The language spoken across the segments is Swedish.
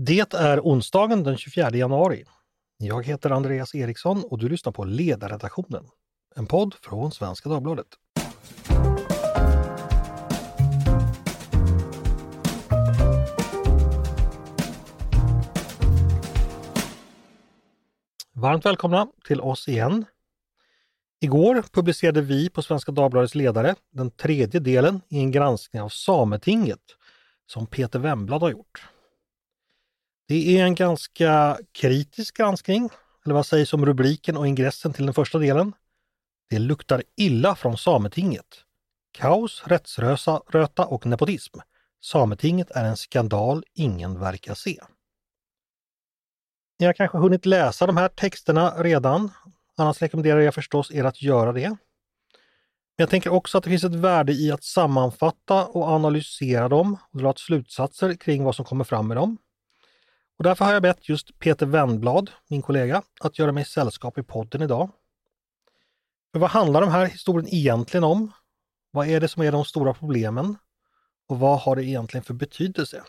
Det är onsdagen den 24 januari. Jag heter Andreas Eriksson och du lyssnar på Ledarredaktionen, en podd från Svenska Dagbladet. Varmt välkomna till oss igen. Igår publicerade vi på Svenska Dagbladets ledare den tredje delen i en granskning av Sametinget som Peter Wemblad har gjort. Det är en ganska kritisk granskning, eller vad sägs om rubriken och ingressen till den första delen? Det luktar illa från Sametinget. Kaos, rättsröta och nepotism. Sametinget är en skandal ingen verkar se. Ni har kanske hunnit läsa de här texterna redan. Annars rekommenderar jag förstås er att göra det. Men jag tänker också att det finns ett värde i att sammanfatta och analysera dem och dra slutsatser kring vad som kommer fram med dem. Och därför har jag bett just Peter Wennblad, min kollega, att göra mig sällskap i podden idag. För vad handlar den här historien egentligen om? Vad är det som är de stora problemen? Och vad har det egentligen för betydelse?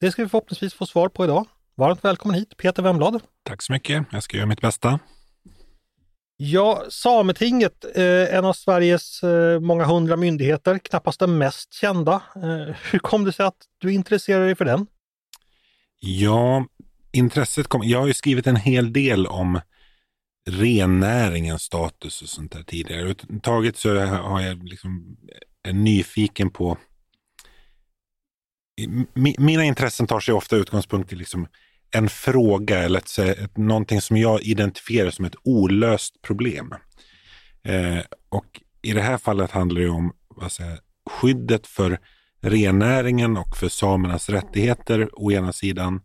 Det ska vi förhoppningsvis få svar på idag. Varmt välkommen hit Peter Wennblad. Tack så mycket. Jag ska göra mitt bästa. Ja, Sametinget, eh, en av Sveriges eh, många hundra myndigheter, knappast den mest kända. Eh, hur kom det sig att du intresserade dig för den? Ja, intresset kom. Jag har ju skrivit en hel del om rennäringens status och sånt där tidigare. Taget så har jag liksom eh, är nyfiken på mina intressen tar sig ofta utgångspunkt i liksom en fråga eller ett, ett, någonting som jag identifierar som ett olöst problem. Eh, och i det här fallet handlar det om vad säger, skyddet för rennäringen och för samernas rättigheter å ena sidan.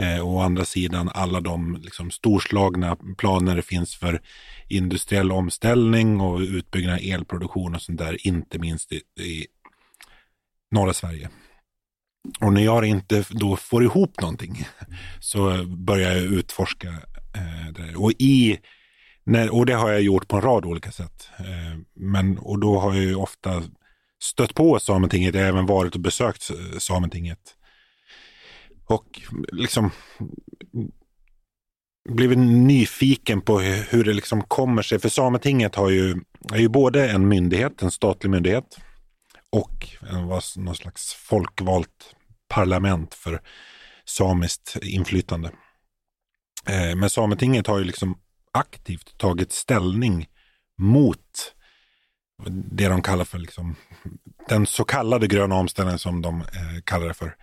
Eh, och å andra sidan alla de liksom, storslagna planer det finns för industriell omställning och utbyggnad av elproduktion och sånt där, inte minst i, i norra Sverige. Och när jag inte då får ihop någonting så börjar jag utforska eh, det. Och, i, när, och det har jag gjort på en rad olika sätt. Eh, men, och då har jag ju ofta stött på Sametinget. Jag har även varit och besökt Sametinget. Och liksom blivit nyfiken på hur det liksom kommer sig. För Sametinget har ju, är ju både en myndighet, en statlig myndighet och någon slags folkvalt parlament för samiskt inflytande. Eh, men Sametinget har ju liksom aktivt tagit ställning mot det de kallar för liksom, den så kallade gröna omställningen som de eh, kallar det för,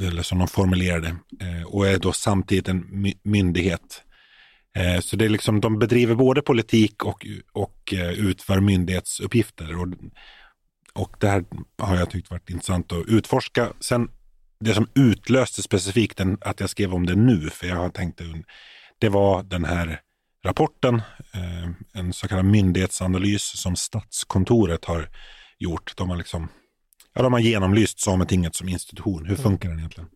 eller som de formulerade, eh, och är då samtidigt en my myndighet. Eh, så det är liksom, de bedriver både politik och, och eh, utför myndighetsuppgifter. Och, och det här har jag tyckt varit intressant att utforska. Sen det som utlöste specifikt den, att jag skrev om det nu, för jag har tänkt det var den här rapporten, eh, en så kallad myndighetsanalys som Statskontoret har gjort. De har, liksom, ja, de har genomlyst Sametinget som institution. Hur funkar den egentligen?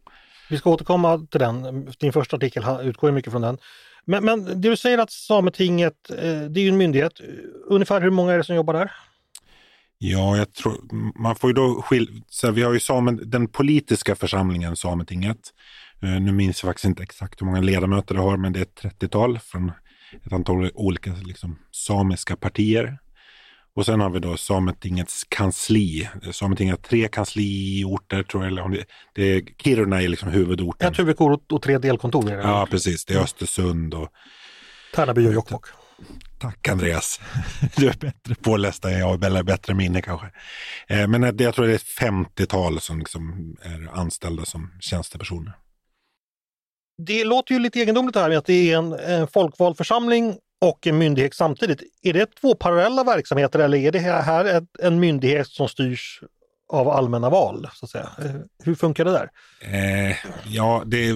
Vi ska återkomma till den. Din första artikel utgår mycket från den. Men, men det du säger att Sametinget, eh, det är ju en myndighet. Ungefär hur många är det som jobbar där? Ja, jag tror man får ju då skilja. Vi har ju samen, den politiska församlingen Sametinget. Uh, nu minns jag faktiskt inte exakt hur många ledamöter det har, men det är ett 30-tal från ett antal olika liksom, samiska partier. Och sen har vi då Sametingets kansli. Sametinget har tre kansliorter tror jag. Eller det, är, Kiruna är liksom huvudorten. Ett huvudkontor och tre delkontor. Ja, precis. Det är Östersund och Tärnaby och Jokkmokk. Tack Andreas. Du är bättre påläst än jag, eller bättre minne kanske. Eh, men jag tror det är ett 50-tal som liksom är anställda som tjänstepersoner. Det låter ju lite egendomligt här med att det är en, en folkvald församling och en myndighet samtidigt. Är det två parallella verksamheter eller är det här en myndighet som styrs av allmänna val? Så att säga. Eh, hur funkar det där? Eh, ja, det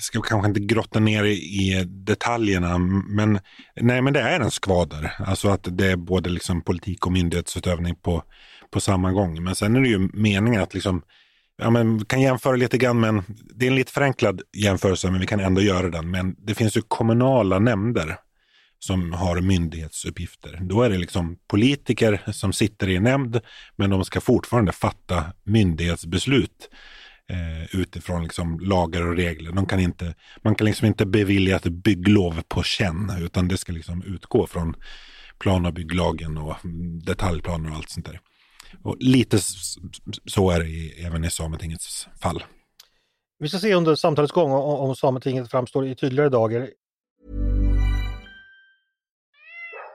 ska ska kanske inte grotta ner i detaljerna, men, nej, men det är en skvader. Alltså att det är både liksom politik och myndighetsutövning på, på samma gång. Men sen är det ju meningen att liksom, ja, men vi kan jämföra lite grann, men det är en lite förenklad jämförelse, men vi kan ändå göra den. Men det finns ju kommunala nämnder som har myndighetsuppgifter. Då är det liksom politiker som sitter i en nämnd, men de ska fortfarande fatta myndighetsbeslut eh, utifrån liksom lagar och regler. De kan inte, man kan liksom inte bevilja ett bygglov på känn, utan det ska liksom utgå från plan och bygglagen och detaljplaner och allt sånt där. Och lite så är det i, även i Sametingets fall. Vi ska se under samtalets gång om Sametinget framstår i tydligare dagar.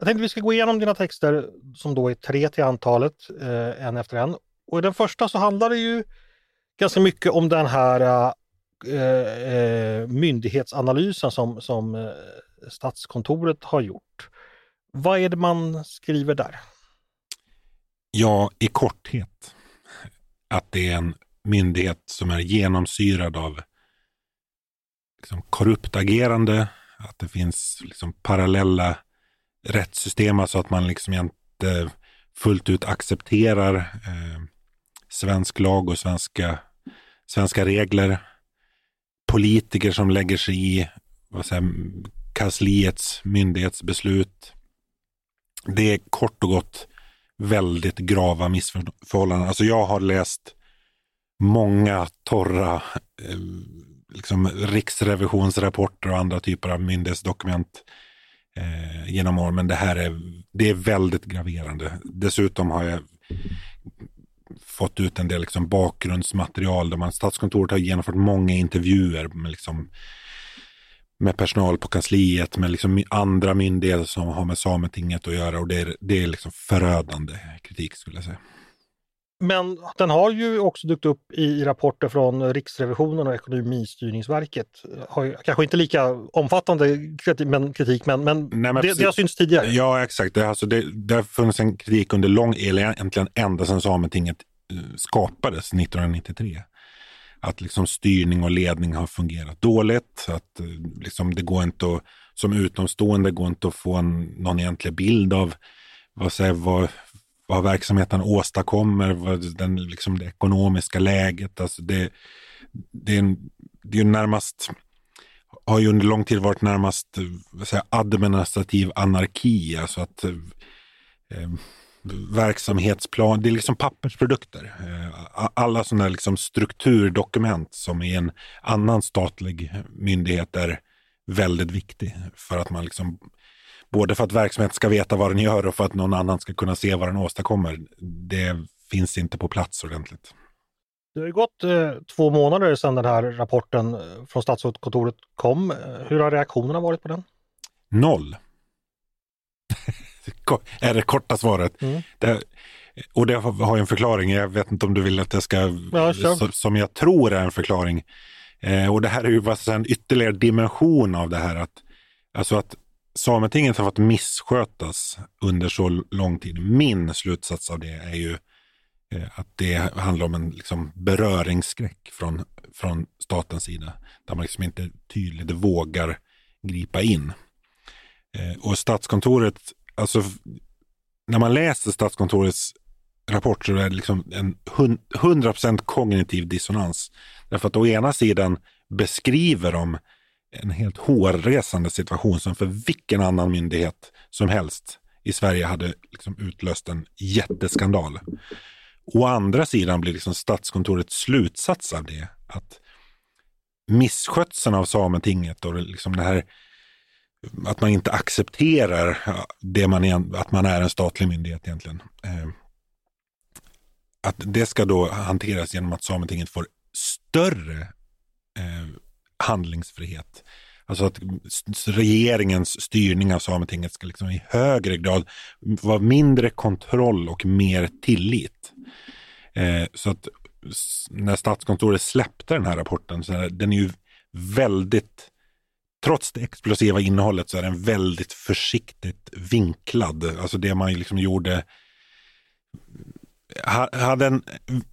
Jag tänkte vi ska gå igenom dina texter som då är tre till antalet, eh, en efter en. Och i den första så handlar det ju ganska mycket om den här eh, eh, myndighetsanalysen som, som eh, Statskontoret har gjort. Vad är det man skriver där? Ja, i korthet att det är en myndighet som är genomsyrad av liksom, korrupt agerande, att det finns liksom, parallella rättssystem, alltså att man liksom inte fullt ut accepterar eh, svensk lag och svenska, svenska regler. Politiker som lägger sig i vad säger, kansliets myndighetsbeslut. Det är kort och gott väldigt grava missförhållanden. Alltså jag har läst många torra eh, liksom riksrevisionsrapporter och andra typer av myndighetsdokument eh, genom åren. Men det här är, det är väldigt graverande. Dessutom har jag fått ut en del liksom bakgrundsmaterial där man, Statskontoret har genomfört många intervjuer med, liksom, med personal på kansliet, med liksom andra myndigheter som har med Sametinget att göra och det är, det är liksom förödande kritik skulle jag säga. Men den har ju också dykt upp i rapporter från Riksrevisionen och Ekonomistyrningsverket. Har kanske inte lika omfattande kritik, men, kritik, men, men, Nej, men det, det har synts tidigare. Ja, exakt. Det, alltså det, det har funnits en kritik under lång, eller egentligen ända sedan Sametinget eh, skapades 1993. Att liksom styrning och ledning har fungerat dåligt. Att eh, liksom det går inte att, som utomstående går inte att få en, någon egentlig bild av vad, säger, vad, vad verksamheten åstadkommer, vad den, liksom det ekonomiska läget. Alltså det, det, är, en, det är närmast, har ju under lång tid varit närmast vad säger, administrativ anarki. Alltså att eh, verksamhetsplan, det är liksom pappersprodukter. Eh, alla sådana liksom strukturdokument som i en annan statlig myndighet är väldigt viktig för att man liksom både för att verksamheten ska veta vad den gör och för att någon annan ska kunna se vad den åstadkommer. Det finns inte på plats ordentligt. Det har ju gått eh, två månader sedan den här rapporten eh, från Statskontoret kom. Hur har reaktionerna varit på den? Noll. är det korta svaret. Mm. Det, och det har en förklaring. Jag vet inte om du vill att det ska, ja, som jag tror är en förklaring. Eh, och det här är ju en ytterligare dimension av det här. att Alltså att Sametinget har fått misskötas under så lång tid. Min slutsats av det är ju eh, att det handlar om en liksom beröringsskräck från, från statens sida. Där man liksom inte tydligt vågar gripa in. Eh, och Statskontoret, alltså när man läser Statskontorets rapport så är det liksom en 100% kognitiv dissonans. Därför att å ena sidan beskriver de en helt hårresande situation som för vilken annan myndighet som helst i Sverige hade liksom utlöst en jätteskandal. Å andra sidan blir liksom Statskontorets slutsats av det att misskötseln av Sametinget och liksom det här att man inte accepterar det man, att man är en statlig myndighet egentligen. Eh, att det ska då hanteras genom att Sametinget får större handlingsfrihet. Alltså att regeringens styrning av Sametinget ska liksom i högre grad vara mindre kontroll och mer tillit. Eh, så att när Statskontoret släppte den här rapporten så den är ju väldigt, trots det explosiva innehållet så är den väldigt försiktigt vinklad. Alltså det man liksom gjorde hade en,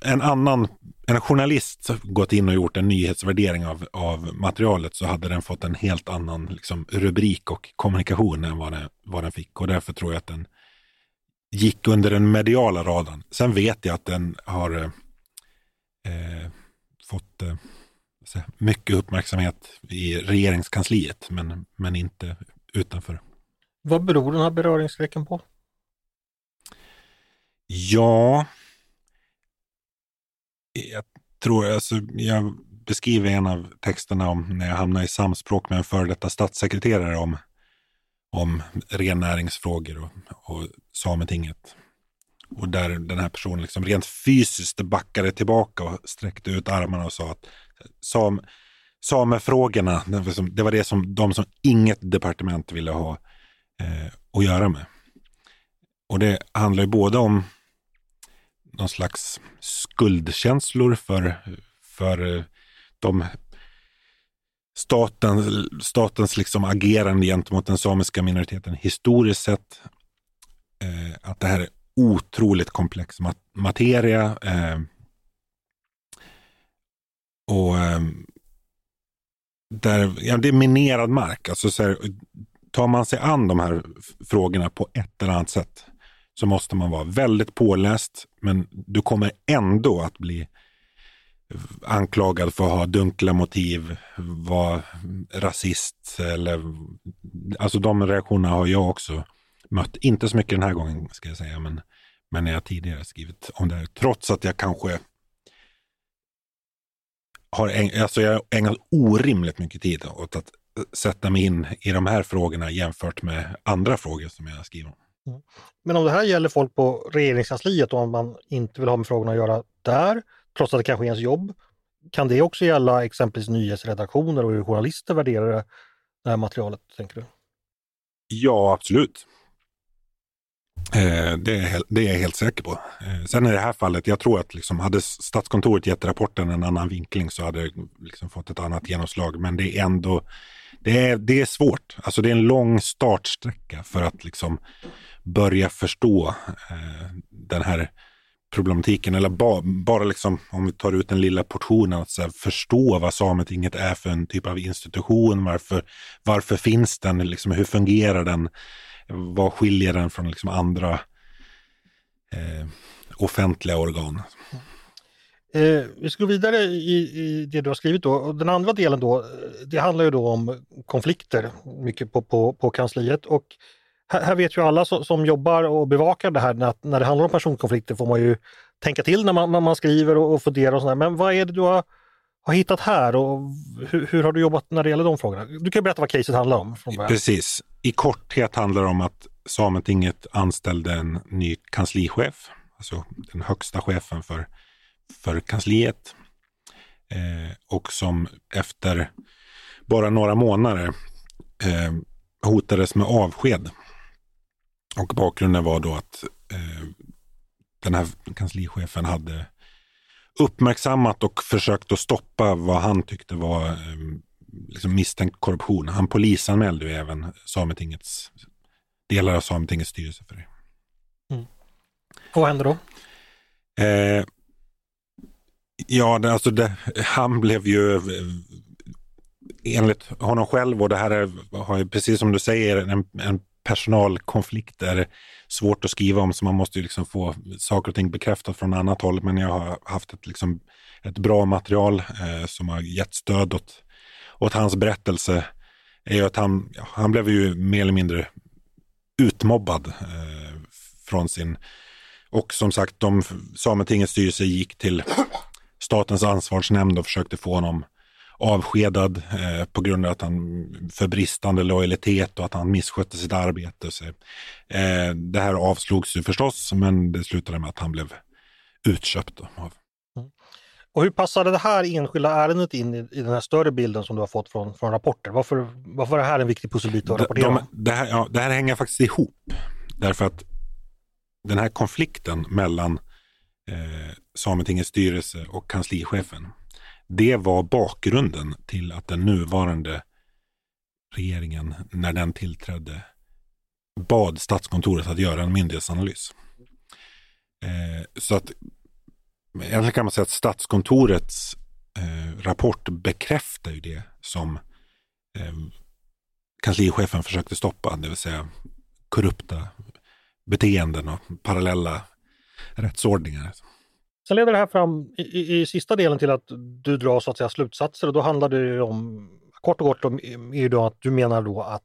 en annan en journalist gått in och gjort en nyhetsvärdering av, av materialet så hade den fått en helt annan liksom, rubrik och kommunikation än vad den, vad den fick. Och därför tror jag att den gick under den mediala radarn. Sen vet jag att den har eh, eh fått eh, mycket uppmärksamhet i regeringskansliet, men, men inte utanför. Vad beror den här beröringsskräcken på? Ja, jag tror, alltså, jag beskriver en av texterna om när jag hamnade i samspråk med en före detta statssekreterare om, om rennäringsfrågor och, och Sametinget. Och där den här personen liksom rent fysiskt backade tillbaka och sträckte ut armarna och sa att sam, samefrågorna, det var det som de som inget departement ville ha eh, att göra med. Och det handlar ju både om någon slags skuldkänslor för, för eh, de staten, statens liksom agerande gentemot den samiska minoriteten historiskt sett. Eh, att det här är otroligt komplex mat materia. Eh, och eh, där, ja, det är minerad mark. Alltså så här, tar man sig an de här frågorna på ett eller annat sätt så måste man vara väldigt påläst, men du kommer ändå att bli anklagad för att ha dunkla motiv, vara rasist eller alltså de reaktionerna har jag också mött. Inte så mycket den här gången ska jag säga, men, men när jag tidigare skrivit om det här. Trots att jag kanske har äg alltså jag ägnat orimligt mycket tid åt att sätta mig in i de här frågorna jämfört med andra frågor som jag skriver om. Mm. Men om det här gäller folk på regeringskansliet och om man inte vill ha med frågorna att göra där, trots att det kanske är ens jobb, kan det också gälla exempelvis nyhetsredaktioner och hur journalister värderar det här materialet, tänker du? Ja, absolut. Eh, det, är, det är jag helt säker på. Eh, sen i det här fallet, jag tror att liksom, hade Statskontoret gett rapporten en annan vinkling så hade det liksom fått ett annat genomslag. Men det är ändå, det är, det är svårt. Alltså det är en lång startsträcka för att liksom börja förstå eh, den här problematiken. Eller ba, bara liksom, om vi tar ut den lilla portionen, att här, förstå vad Sametinget är för en typ av institution. Varför, varför finns den? Liksom, hur fungerar den? Vad skiljer den från liksom, andra eh, offentliga organ? Eh, vi ska gå vidare i, i, det du har skrivit då. Och den andra delen då, eh, det handlar ju då om konflikter mycket på, på, på kansliet. Och här, här vet ju alla som, som, jobbar och bevakar det här att när det handlar om personkonflikter får man ju tänka till när man, när man skriver och, och fundera och sådär. Men vad är det du har, har hittat här och hur, hur, har du jobbat när det gäller de frågorna? Du kan berätta vad caset handlar om. Precis. I korthet handlar det om att Sametinget anställde en ny kanslichef, alltså den högsta chefen för, för kansliet. Eh, och som efter bara några månader eh, hotades med avsked och bakgrunden var då att eh, den här kanslichefen hade uppmärksammat och försökt att stoppa vad han tyckte var eh, liksom misstänkt korruption. Han polisanmälde ju även Sametingets, delar av Sametingets styrelse för det. Mm. Och vad hände då? Eh, ja, det, alltså det, han blev ju enligt honom själv och det här är, har precis som du säger en, en personalkonflikt är svårt att skriva om så man måste ju liksom få saker och ting bekräftat från annat håll. Men jag har haft ett, liksom, ett bra material eh, som har gett stöd åt, åt hans berättelse. Eh, är ju att han, han blev ju mer eller mindre utmobbad eh, från sin... Och som sagt, de, Sametingets styrelse gick till Statens ansvarsnämnd och försökte få honom avskedad eh, på grund av att han för bristande lojalitet och att han misskötte sitt arbete. Så, eh, det här avslogs ju förstås, men det slutade med att han blev utköpt. Av. Mm. Och hur passade det här enskilda ärendet in i, i, den här större bilden som du har fått från, från rapporter? Varför, varför är det här en viktig pusselbit att rapportera de, det, här, ja, det här hänger faktiskt ihop. Därför att den här konflikten mellan eh, Sametingets styrelse och kanslichefen det var bakgrunden till att den nuvarande regeringen, när den tillträdde, bad Statskontoret att göra en myndighetsanalys. Eh, så att egentligen kan man säga att Statskontorets eh, rapport bekräftar ju det som eh, kanslichefen försökte stoppa, det vill säga korrupta beteenden och parallella rättsordningar. Sen leder det här fram i, i, i sista delen till att du drar så att säga slutsatser och då handlar det ju om, kort och kort om, är ju då att du menar då att,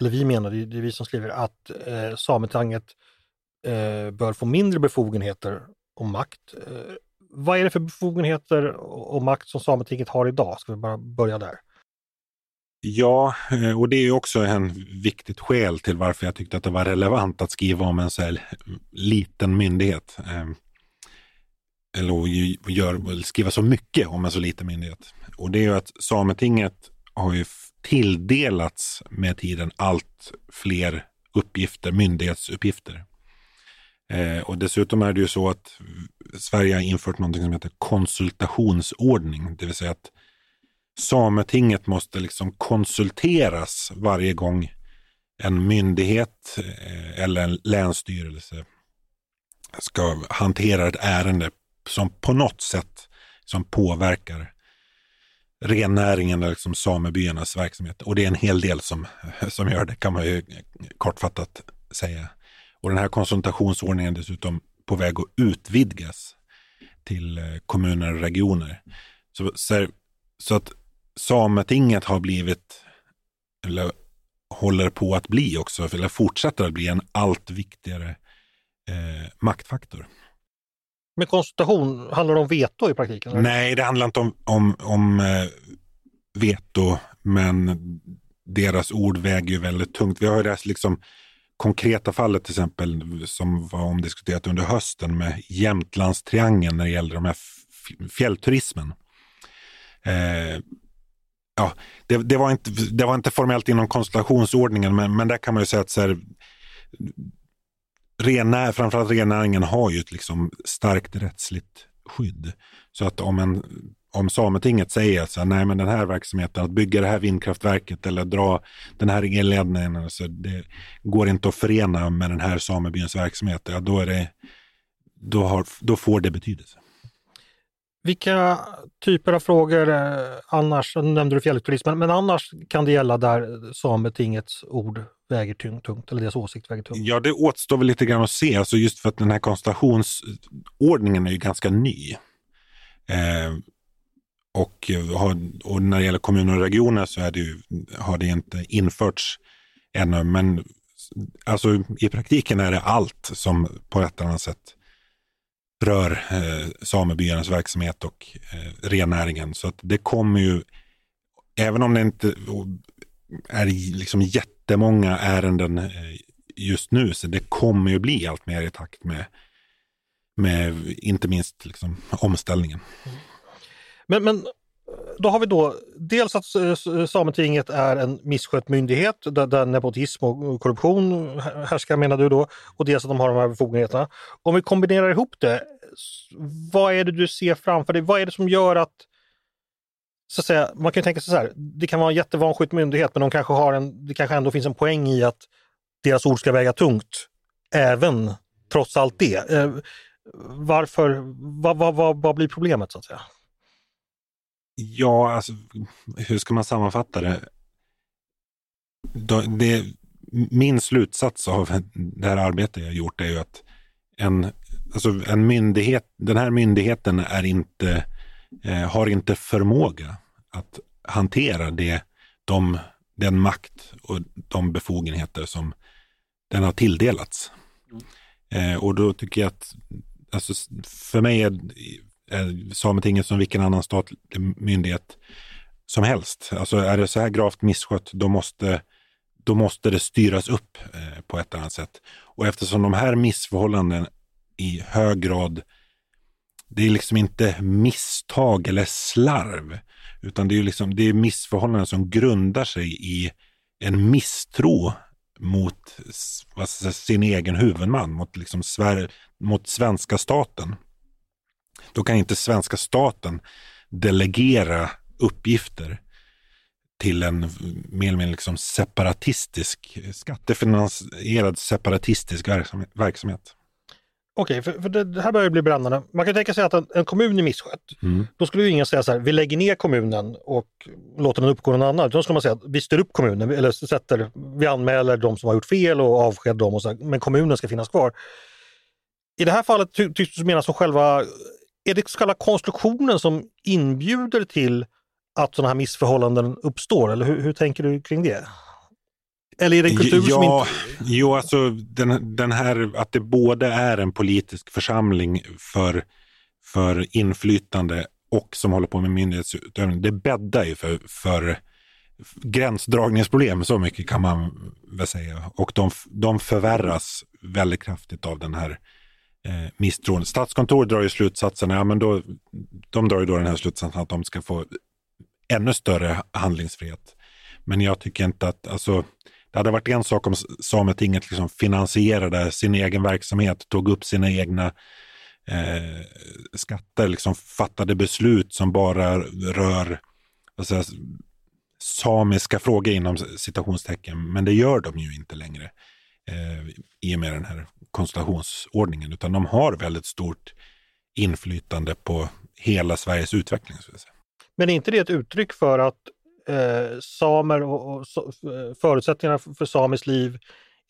eller vi menar, det är, det är vi som skriver, att eh, Sametinget eh, bör få mindre befogenheter och makt. Eh, vad är det för befogenheter och makt som Sametinget har idag? Ska vi bara börja där? Ja, eh, och det är också en viktigt skäl till varför jag tyckte att det var relevant att skriva om en så här liten myndighet. Eh, eller gör, skriva så mycket om en så liten myndighet. Och det är ju att Sametinget har ju tilldelats med tiden allt fler uppgifter, myndighetsuppgifter. Eh, och dessutom är det ju så att Sverige har infört något som heter konsultationsordning, det vill säga att Sametinget måste liksom konsulteras varje gång en myndighet eh, eller en länsstyrelse ska hantera ett ärende som på något sätt som påverkar rennäringen eller liksom samebyarnas verksamhet. Och det är en hel del som, som gör det kan man ju kortfattat säga. Och den här konsultationsordningen är dessutom på väg att utvidgas till eh, kommuner och regioner. Så, så, så att Sametinget har blivit, eller håller på att bli också, eller fortsätter att bli en allt viktigare eh, maktfaktor. Med konsultation, handlar det om veto i praktiken? Eller? Nej, det handlar inte om, om, om eh, veto, men deras ord väger ju väldigt tungt. Vi har ju det liksom konkreta fallet till exempel som var omdiskuterat under hösten med Jämtlandstriangeln när det gäller de här fjällturismen. Eh, ja, det, det, var inte, det var inte formellt inom konstellationsordningen, men, men där kan man ju säga att så här, rennär, framförallt rennäringen har ju ett liksom starkt rättsligt skydd. Så att om, en, om Sametinget säger att nej men den här verksamheten, att bygga det här vindkraftverket eller dra den här elledningen, alltså det går inte att förena med den här samebyns verksamhet, ja, då, är det, då, har, då får det betydelse. Vilka typer av frågor eh, annars, nu nämnde du fjällturismen, men annars kan det gälla där Sametingets ord väger tungt, eller deras åsikt väger tungt? Ja, det återstår väl lite grann att se, alltså just för att den här konstellationsordningen är ju ganska ny. Eh, och, eh, och, när det gäller kommuner och regioner så är det ju, har det inte införts ännu, men alltså i praktiken är det allt som på ett eller annat sätt rör eh, samebyarnas verksamhet och eh, rennäringen. Så att det kommer ju, även om det inte är liksom jättemånga ärenden eh, just nu, så det kommer ju bli allt mer i takt med, med inte minst liksom, omställningen. Men, men då har vi då dels att eh, Sametinget är en misskött myndighet där, där nepotism och korruption härskar menar du då och dels att de har de här befogenheterna. Om vi kombinerar ihop det, vad är det du ser framför dig? Vad är det som gör att så att säga, man kan tänka sig så här, det kan vara en jättevanskött myndighet men de kanske har en, det kanske ändå finns en poäng i att deras ord ska väga tungt även trots allt det. Eh, varför, vad, vad, vad, vad blir problemet så att säga? Ja, alltså hur ska man sammanfatta det? det min slutsats av det här arbetet jag gjort är ju att en, alltså en myndighet, den här myndigheten är inte, eh, har inte förmåga att hantera det, de, den makt och de befogenheter som den har tilldelats. Mm. Eh, och då tycker jag att, alltså, för mig är Sametinget som vilken annan statlig myndighet som helst. Alltså är det så här gravt misskött, då måste, då måste det styras upp eh, på ett annat sätt. Och eftersom de här missförhållanden i hög grad, det är liksom inte misstag eller slarv, utan det är, liksom, det är missförhållanden som grundar sig i en misstro mot säga, sin egen huvudman, mot, liksom Sver mot svenska staten. Då kan inte svenska staten delegera uppgifter till en mer eller mindre liksom separatistisk, skattefinansierad separatistisk verksamhet. Okej, för, för det, det här börjar bli brännande. Man kan tänka sig att en, en kommun är misskött. Mm. Då skulle ju ingen säga så här, vi lägger ner kommunen och låter den uppgå någon annan. Då skulle man säga att vi styr upp kommunen, eller sätter, vi anmäler de som har gjort fel och avskedar dem, och så här, men kommunen ska finnas kvar. I det här fallet ty, tycks du mena som själva, är det själva konstruktionen som inbjuder till att sådana här missförhållanden uppstår? Eller hur, hur tänker du kring det? Eller är det en kultur som ja, inte... Jo, alltså den, den här att det både är en politisk församling för, för inflytande och som håller på med myndighetsutövning, det bäddar ju för, för gränsdragningsproblem, så mycket kan man väl säga. Och de, de förvärras väldigt kraftigt av den här eh, misstron. Statskontoret drar ju slutsatsen, ja men då, de drar ju då den här slutsatsen att de ska få ännu större handlingsfrihet. Men jag tycker inte att, alltså, det hade varit en sak om Sametinget liksom finansierade sin egen verksamhet, tog upp sina egna eh, skatter, liksom fattade beslut som bara rör alltså, samiska frågor inom citationstecken. Men det gör de ju inte längre eh, i och med den här konstellationsordningen, utan de har väldigt stort inflytande på hela Sveriges utveckling. Så att säga. Men är inte det ett uttryck för att eh, samer och, och so, eh, förutsättningarna för, för samiskt liv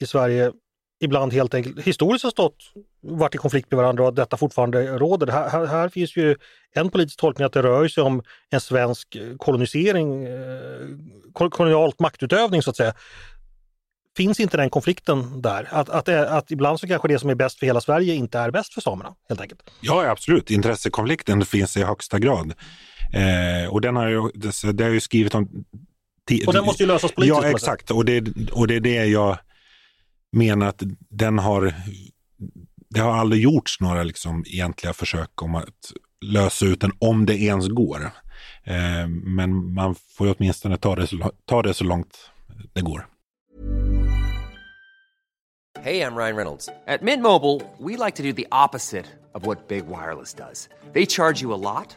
i Sverige ibland helt enkelt historiskt har stått varit i konflikt med varandra och att detta fortfarande råder. Här, här, här finns ju en politisk tolkning att det rör sig om en svensk eh, kolonisering, eh, kolonialt maktutövning så att säga. Finns inte den konflikten där? Att, att, eh, att ibland så kanske det som är bäst för hela Sverige inte är bäst för samerna helt enkelt? Ja, absolut. Intressekonflikten finns i högsta grad. Eh, och den har jag, det, det har jag ju skrivit om. Och den måste ju lösas politiskt. Ja, exakt. Och det, och det är det jag menar att den har, det har aldrig gjorts några liksom egentliga försök om att lösa ut den om det ens går. Eh, men man får ju åtminstone ta det, så, ta det så långt det går. Hej, jag Ryan Reynolds. At Mint Mobile, we like to do the opposite of what Big Wireless does. They charge you a lot.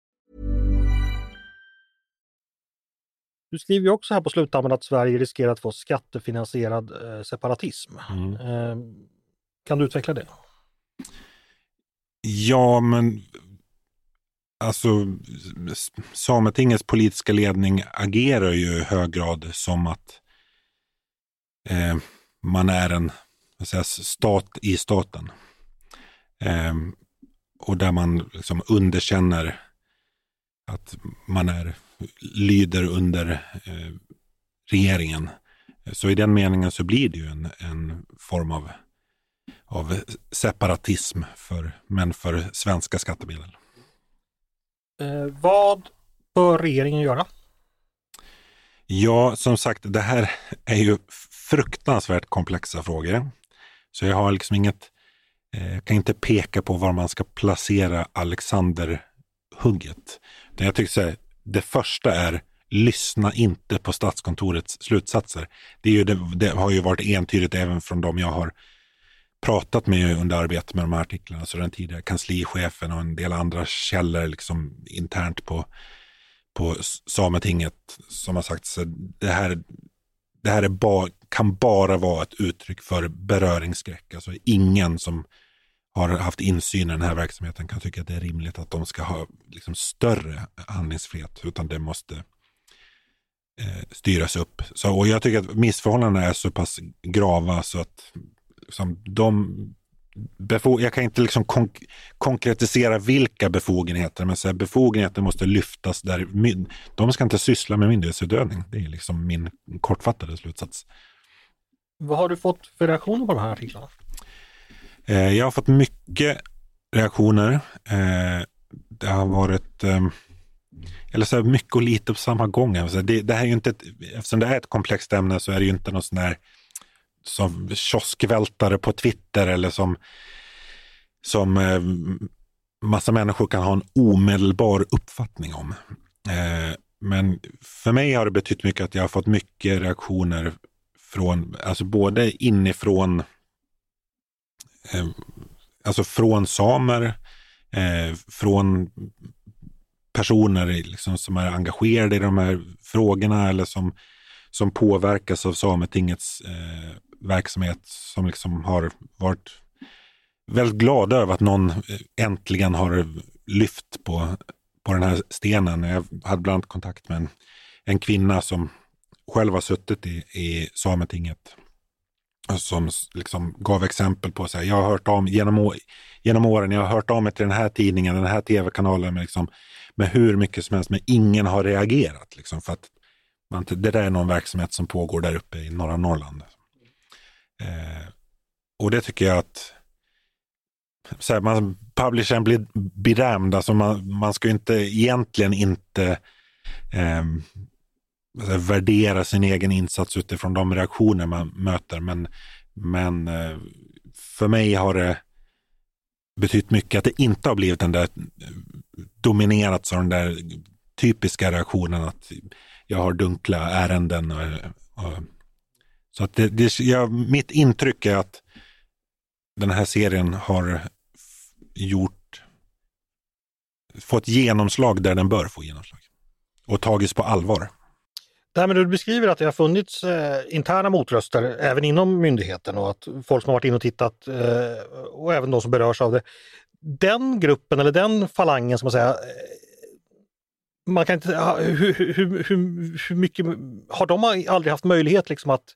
Du skriver ju också här på sluttampen att Sverige riskerar att få skattefinansierad eh, separatism. Mm. Eh, kan du utveckla det? Ja, men alltså Sametingets politiska ledning agerar ju i hög grad som att eh, man är en säga, stat i staten. Eh, och där man liksom underkänner att man är lyder under eh, regeringen. Så i den meningen så blir det ju en, en form av, av separatism, för, men för svenska skattemedel. Eh, vad bör regeringen göra? Ja, som sagt, det här är ju fruktansvärt komplexa frågor. Så jag har liksom inget, eh, kan inte peka på var man ska placera Alexander-hugget. Jag tycker så här, det första är lyssna inte på Statskontorets slutsatser. Det, är ju det, det, har ju varit entydigt även från de jag har pratat med under arbetet med de här artiklarna. Så den tidigare kanslichefen och en del andra källor liksom internt på, på Sametinget som har sagt att det här, det här är ba, kan bara vara ett uttryck för beröringsskräck. Alltså ingen som har haft insyn i den här verksamheten kan tycka att det är rimligt att de ska ha liksom, större handlingsfrihet, utan det måste eh, styras upp. Så, och jag tycker att missförhållandena är så pass grava så att liksom, de jag kan inte liksom konk konkretisera vilka befogenheter, men så här, befogenheter måste lyftas där. De ska inte syssla med myndighetsutövning. Det är liksom min kortfattade slutsats. Vad har du fått för reaktioner på de här artiklarna? Eh, jag har fått mycket reaktioner. Eh, det har varit eh, eller så mycket och lite på samma gång. Alltså det, det här är ju inte ett, eftersom det är ett komplext ämne så är det ju inte någon sån här som kioskvältare på Twitter eller som, som ehm, massa människor kan ha en omedelbar uppfattning om. Eh, men för mig har det betytt mycket att jag har fått mycket reaktioner från, alltså både inifrån, eh, Eh, alltså från samer, eh, från personer liksom som är engagerade i de här frågorna eller som, som påverkas av Sametingets eh, verksamhet som liksom har varit väldigt glada över att någon eh, äntligen har lyft på, på den här stenen. Jag hade bland annat kontakt med en, en kvinna som själv har suttit i, i Sametinget som liksom gav exempel på, så här, jag har hört om genom, genom åren, jag har hört om mig till den här tidningen, den här tv-kanalen med, liksom, med hur mycket som helst, men ingen har reagerat. Liksom, för att man, det där är någon verksamhet som pågår där uppe i norra Norrland. Eh, och det tycker jag att så här, man, publishern blir berämd, alltså man, man ska inte egentligen inte eh, här, värdera sin egen insats utifrån de reaktioner man möter. Men, men eh, för mig har det betytt mycket att det inte har blivit den där eh, dominerats av den där typiska reaktionen att jag har dunkla ärenden. Och, och, så att det, det, jag, mitt intryck är att den här serien har gjort, fått genomslag där den bör få genomslag och tagits på allvar. Det här med du beskriver att det har funnits eh, interna motröster även inom myndigheten och att folk som har varit inne och tittat eh, och även de som berörs av det. Den gruppen eller den falangen, som man säger, eh, man kan inte, hur, hur, hur, hur mycket, har de aldrig haft möjlighet liksom att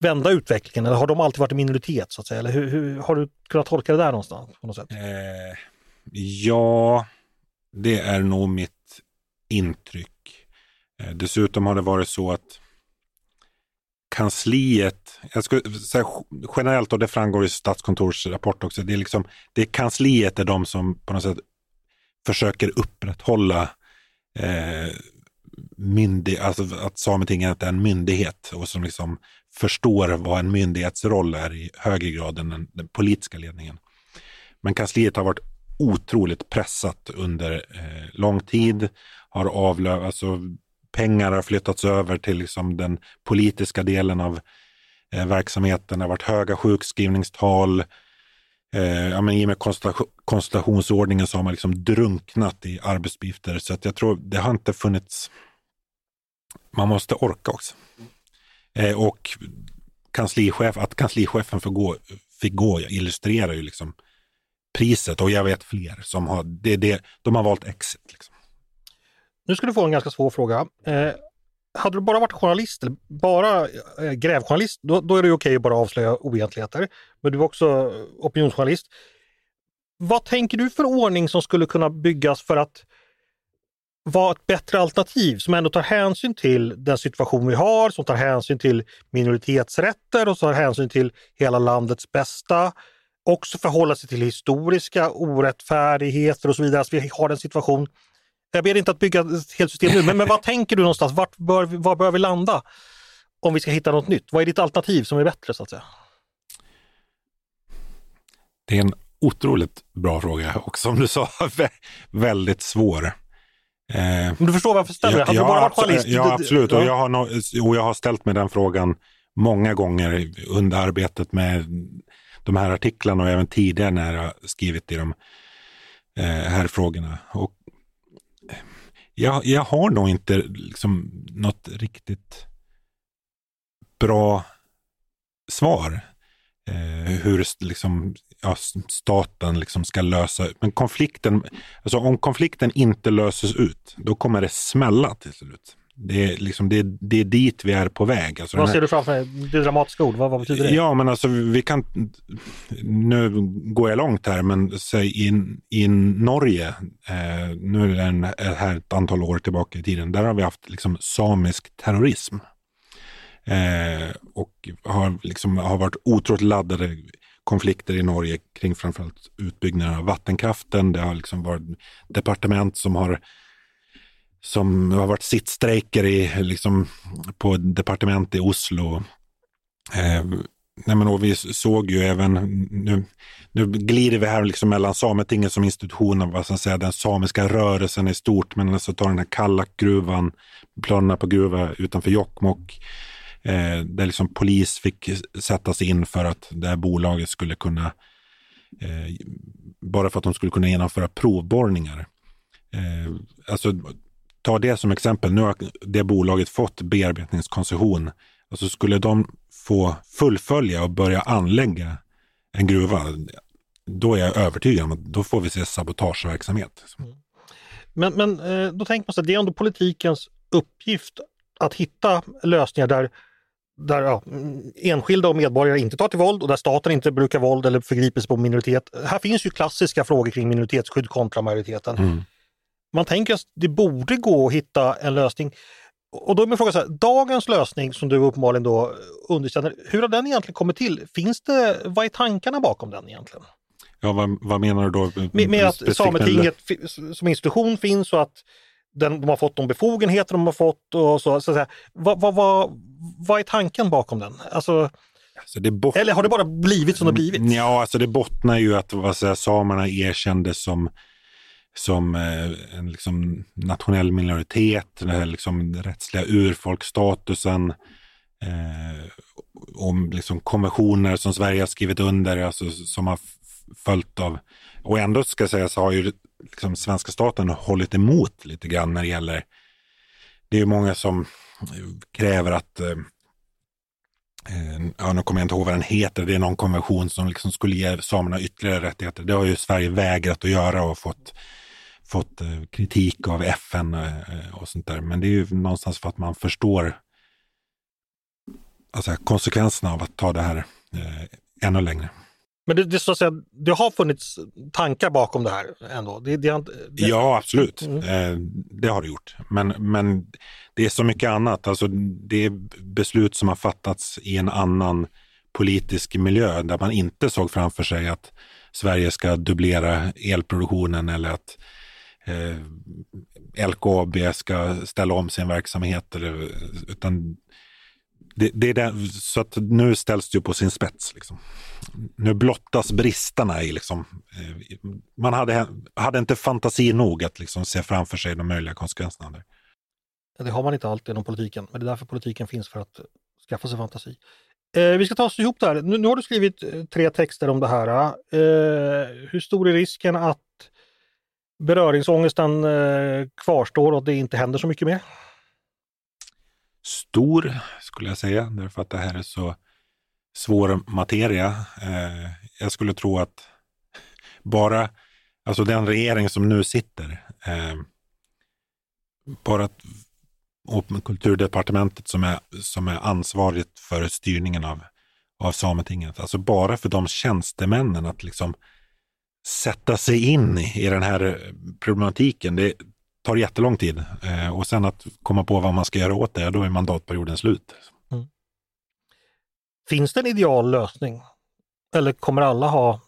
vända utvecklingen eller har de alltid varit i minoritet? så att säga? Eller hur, hur har du kunnat tolka det där någonstans? På något sätt? Eh, ja, det är nog mitt intryck. Eh, dessutom har det varit så att kansliet, jag skulle säga generellt och det framgår i Statskontors rapport också, det är liksom, det är kansliet är de som på något sätt försöker upprätthålla eh, myndig, alltså att Sametinget är en myndighet och som liksom förstår vad en myndighetsroll är i högre grad än den, den politiska ledningen. Men kansliet har varit otroligt pressat under eh, lång tid, har avlövat, alltså pengar har flyttats över till liksom den politiska delen av eh, verksamheten. Det har varit höga sjukskrivningstal. Eh, ja, men I och med konstellationsordningen så har man liksom drunknat i arbetsuppgifter. Så att jag tror det har inte funnits... Man måste orka också. Eh, och kanslichef, att kanslichefen får gå, fick gå illustrerar ju liksom priset och jag vet fler som har, det, det, de har valt exit. Liksom. Nu ska du få en ganska svår fråga. Eh, hade du bara varit journalist, eller bara eh, grävjournalist, då, då är det okej okay att bara avslöja oegentligheter. Men du är också opinionsjournalist. Vad tänker du för ordning som skulle kunna byggas för att vara ett bättre alternativ som ändå tar hänsyn till den situation vi har, som tar hänsyn till minoritetsrätter och som tar hänsyn till hela landets bästa. Också förhålla sig till historiska orättfärdigheter och så vidare. Så vi har en situation jag ber inte att bygga ett helt system nu, men, men vad tänker du någonstans? Vart bör, var bör vi landa? Om vi ska hitta något nytt. Vad är ditt alternativ som är bättre så att säga? Det är en otroligt bra fråga och som du sa, väldigt svår. Eh, du förstår varför jag ställer den? Hade ja, du bara varit journalist? Ja, absolut. Och jag, har och jag har ställt mig den frågan många gånger under arbetet med de här artiklarna och även tidigare när jag skrivit i de eh, här frågorna. Och jag, jag har nog inte liksom något riktigt bra svar. Eh, hur liksom, ja, staten liksom ska lösa, men konflikten, alltså om konflikten inte löses ut, då kommer det smälla till slut. Det är, liksom, det, det är dit vi är på väg. Alltså vad ser du framför dig? Det är dramatiska ord, vad, vad betyder det? Ja, men alltså vi kan, nu går jag långt här, men säg i, i Norge, eh, nu är det en, här ett antal år tillbaka i tiden, där har vi haft liksom samisk terrorism. Eh, och har, liksom, har varit otroligt laddade konflikter i Norge kring framförallt utbyggnaden av vattenkraften. Det har liksom varit departement som har som har varit sittstrejker i, liksom, på departement i Oslo. Eh, Nej, men vi såg ju även, nu, nu glider vi här liksom mellan Sametinget som institution och vad ska säga, den samiska rörelsen i stort, men alltså ta den här Kallakgruvan, planerna på gruva utanför Jokkmokk, eh, där liksom polis fick sättas in för att det här bolaget skulle kunna, eh, bara för att de skulle kunna genomföra provborrningar. Eh, alltså, ta det som exempel, nu har det bolaget fått bearbetningskoncession. Alltså skulle de få fullfölja och börja anlägga en gruva, då är jag övertygad om att då får vi se sabotageverksamhet. Mm. Men, men eh, då tänker man sig det är ändå politikens uppgift att hitta lösningar där, där ja, enskilda och medborgare inte tar till våld och där staten inte brukar våld eller förgriper sig på minoritet. Här finns ju klassiska frågor kring minoritetsskydd kontra majoriteten. Mm. Man tänker att det borde gå att hitta en lösning. Och då är min fråga så här, dagens lösning som du uppenbarligen då underkänner, hur har den egentligen kommit till? Finns det, vad är tankarna bakom den egentligen? Ja, vad, vad menar du då? Med, med att Sametinget som institution finns och att den, de har fått de befogenheter de har fått och så. så, så vad, vad, vad, vad är tanken bakom den? Alltså, alltså eller har det bara blivit som det blivit? Ja, alltså det bottnar ju att vad säger, samerna erkändes som som eh, en liksom nationell minoritet, den här liksom rättsliga urfolksstatusen, eh, om liksom konventioner som Sverige har skrivit under, alltså som har följt av, och ändå ska sägas har ju liksom svenska staten hållit emot lite grann när det gäller, det är ju många som kräver att eh, ja, nu kommer jag inte ihåg vad den heter, det är någon konvention som liksom skulle ge samerna ytterligare rättigheter. Det har ju Sverige vägrat att göra och fått fått eh, kritik av FN eh, och sånt där. Men det är ju någonstans för att man förstår alltså, konsekvenserna av att ta det här eh, ännu längre. Men det, det, så att säga, det har funnits tankar bakom det här ändå? Det, det, det... Ja, absolut. Mm. Eh, det har det gjort. Men, men det är så mycket annat. Alltså, det är beslut som har fattats i en annan politisk miljö där man inte såg framför sig att Sverige ska dubblera elproduktionen eller att eh, LKAB ska ställa om sin verksamhet. Eller, utan det, det är den, så att nu ställs det på sin spets. Liksom. Nu blottas bristerna i liksom, eh, man hade, hade inte fantasi nog att liksom se framför sig de möjliga konsekvenserna. Där. Det har man inte alltid inom politiken, men det är därför politiken finns för att skaffa sig fantasi. Eh, vi ska ta oss ihop det här. Nu, nu, har du skrivit eh, tre texter om det här. Eh, hur stor är risken att beröringsångesten eh, kvarstår och det inte händer så mycket mer? Stor skulle jag säga, därför att det här är så svår materia. Eh, jag skulle tro att bara, alltså den regering som nu sitter, eh, bara att, och kulturdepartementet som är, som är ansvarigt för styrningen av, av Sametinget, alltså bara för de tjänstemännen att liksom sätta sig in i den här problematiken. Det tar jättelång tid eh, och sen att komma på vad man ska göra åt det, då är mandatperioden slut. Mm. Finns det en ideal lösning? Eller kommer alla ha?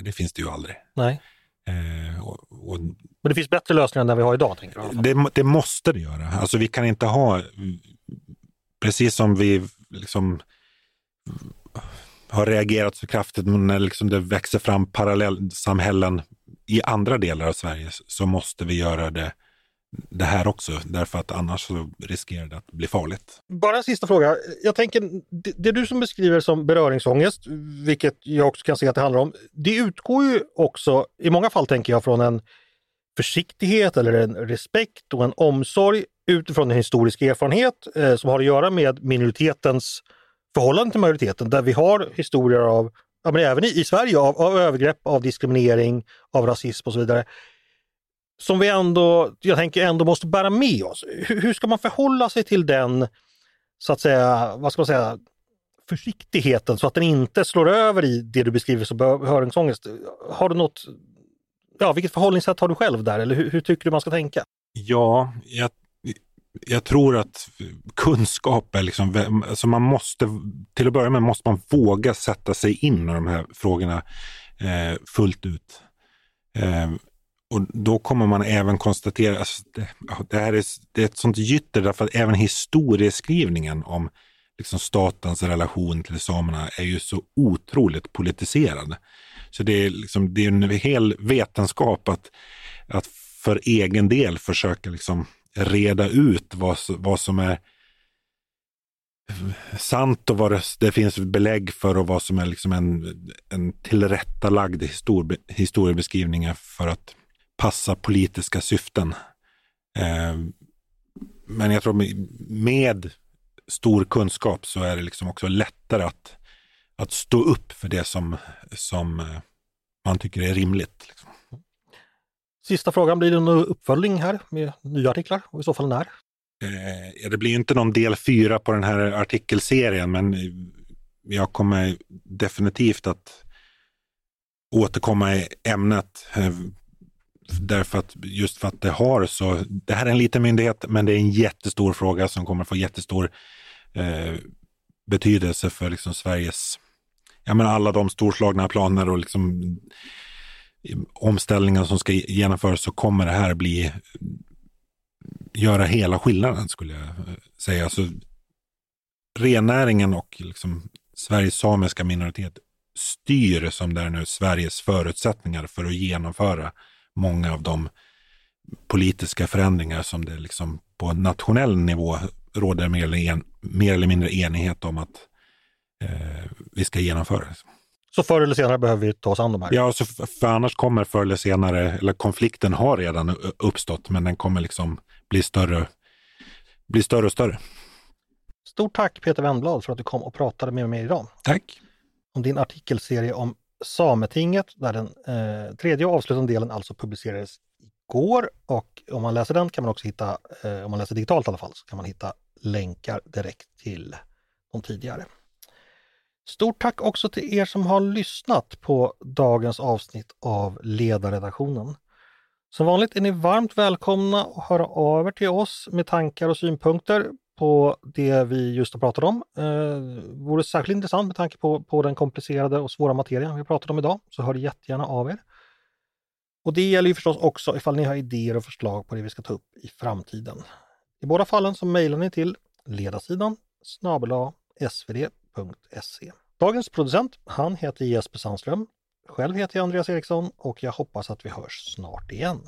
Det finns det ju aldrig. Nej. Eh, och, och... Men det finns bättre lösningar än den vi har idag? Tänker du, det, det måste det göra. Alltså vi kan inte ha, precis som vi liksom har reagerat så kraftigt men när liksom det växer fram parallellsamhällen i andra delar av Sverige så måste vi göra det, det här också, därför att annars så riskerar det att bli farligt. Bara en sista fråga. Jag tänker, det, det du som beskriver som beröringsångest, vilket jag också kan se att det handlar om, det utgår ju också, i många fall tänker jag, från en försiktighet eller en respekt och en omsorg utifrån en historisk erfarenhet eh, som har att göra med minoritetens förhållande till majoriteten där vi har historier av, ja, men även i, i Sverige, av, av övergrepp, av diskriminering, av rasism och så vidare. Som vi ändå, jag tänker ändå måste bära med oss. Hur, hur ska man förhålla sig till den, så att säga, vad ska man säga, försiktigheten så att den inte slår över i det du beskriver som behöringsångest. Har du något, ja vilket förhållningssätt har du själv där eller hur, hur tycker du man ska tänka? Ja, jag jag tror att kunskap är liksom, alltså man måste, till att börja med måste man våga sätta sig in i de här frågorna eh, fullt ut. Eh, och då kommer man även konstatera, alltså det, det, här är, det är ett sånt gytter därför att även historieskrivningen om liksom statens relation till samerna är ju så otroligt politiserad. Så det är, liksom, det är en hel vetenskap att, att för egen del försöka liksom reda ut vad, vad som är sant och vad det, det, finns belägg för och vad som är liksom en, en tillrättalagd histori historiebeskrivning för att passa politiska syften. Eh, men jag tror med stor kunskap så är det liksom också lättare att, att stå upp för det som, som eh, man tycker är rimligt. Liksom. Sista frågan, blir det någon uppföljning här med nya artiklar och i så fall när? Eh, det blir inte någon del fyra på den här artikelserien, men eh, jag kommer definitivt att återkomma i ämnet. Eh, därför att just för att det har så, det här är en liten myndighet, men det är en jättestor fråga som kommer få jättestor eh, betydelse för liksom Sveriges, ja men alla de storslagna planer och liksom omställningar som ska genomföras så kommer det här bli göra hela skillnaden skulle jag eh, säga. Alltså, rennäringen och liksom Sveriges samiska minoritet styr som det är nu Sveriges förutsättningar för att genomföra många av de politiska förändringar som det liksom på nationell nivå råder mer eller, en, mer eller mindre enighet om att eh, vi ska genomföra. Så förr eller senare behöver vi ta oss an de här? Ja, så för annars kommer förr eller senare, eller konflikten har redan uppstått, men den kommer liksom bli större, bli större och större. Stort tack Peter Wennblad för att du kom och pratade med mig idag. Tack! Om din artikelserie om Sametinget, där den eh, tredje och avslutande delen alltså publicerades igår och om man läser den kan man också hitta, eh, om man läser digitalt i alla fall, så kan man hitta länkar direkt till de tidigare. Stort tack också till er som har lyssnat på dagens avsnitt av Ledarredaktionen. Som vanligt är ni varmt välkomna att höra av er till oss med tankar och synpunkter på det vi just har pratat om. Eh, vore särskilt intressant med tanke på, på den komplicerade och svåra materian vi pratat om idag, så hör jättegärna av er. Och det gäller ju förstås också ifall ni har idéer och förslag på det vi ska ta upp i framtiden. I båda fallen så mejlar ni till ledarsidan snabel svd.se. Dagens producent, han heter Jesper Sandström. Själv heter jag Andreas Eriksson och jag hoppas att vi hörs snart igen.